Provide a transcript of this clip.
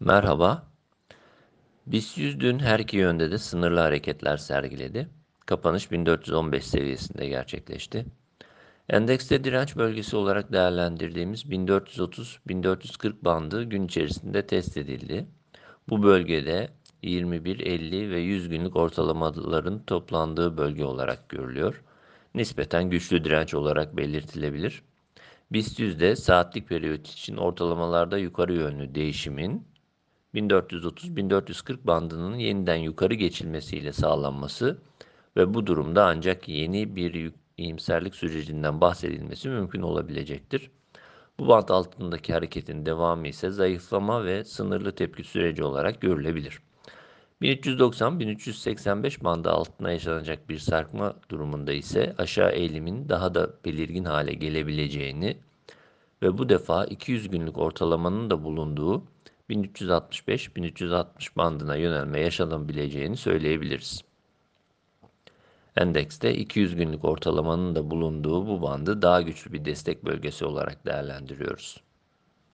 Merhaba. BIST 100 dün her iki yönde de sınırlı hareketler sergiledi. Kapanış 1415 seviyesinde gerçekleşti. Endekste direnç bölgesi olarak değerlendirdiğimiz 1430-1440 bandı gün içerisinde test edildi. Bu bölgede 21, 50 ve 100 günlük ortalamaların toplandığı bölge olarak görülüyor. Nispeten güçlü direnç olarak belirtilebilir. BIST 100'de saatlik periyot için ortalamalarda yukarı yönlü değişimin 1430-1440 bandının yeniden yukarı geçilmesiyle sağlanması ve bu durumda ancak yeni bir iyimserlik sürecinden bahsedilmesi mümkün olabilecektir. Bu band altındaki hareketin devamı ise zayıflama ve sınırlı tepki süreci olarak görülebilir. 1390-1385 bandı altına yaşanacak bir sarkma durumunda ise aşağı eğilimin daha da belirgin hale gelebileceğini ve bu defa 200 günlük ortalamanın da bulunduğu 1365-1360 bandına yönelme yaşanabileceğini söyleyebiliriz. Endekste 200 günlük ortalamanın da bulunduğu bu bandı daha güçlü bir destek bölgesi olarak değerlendiriyoruz.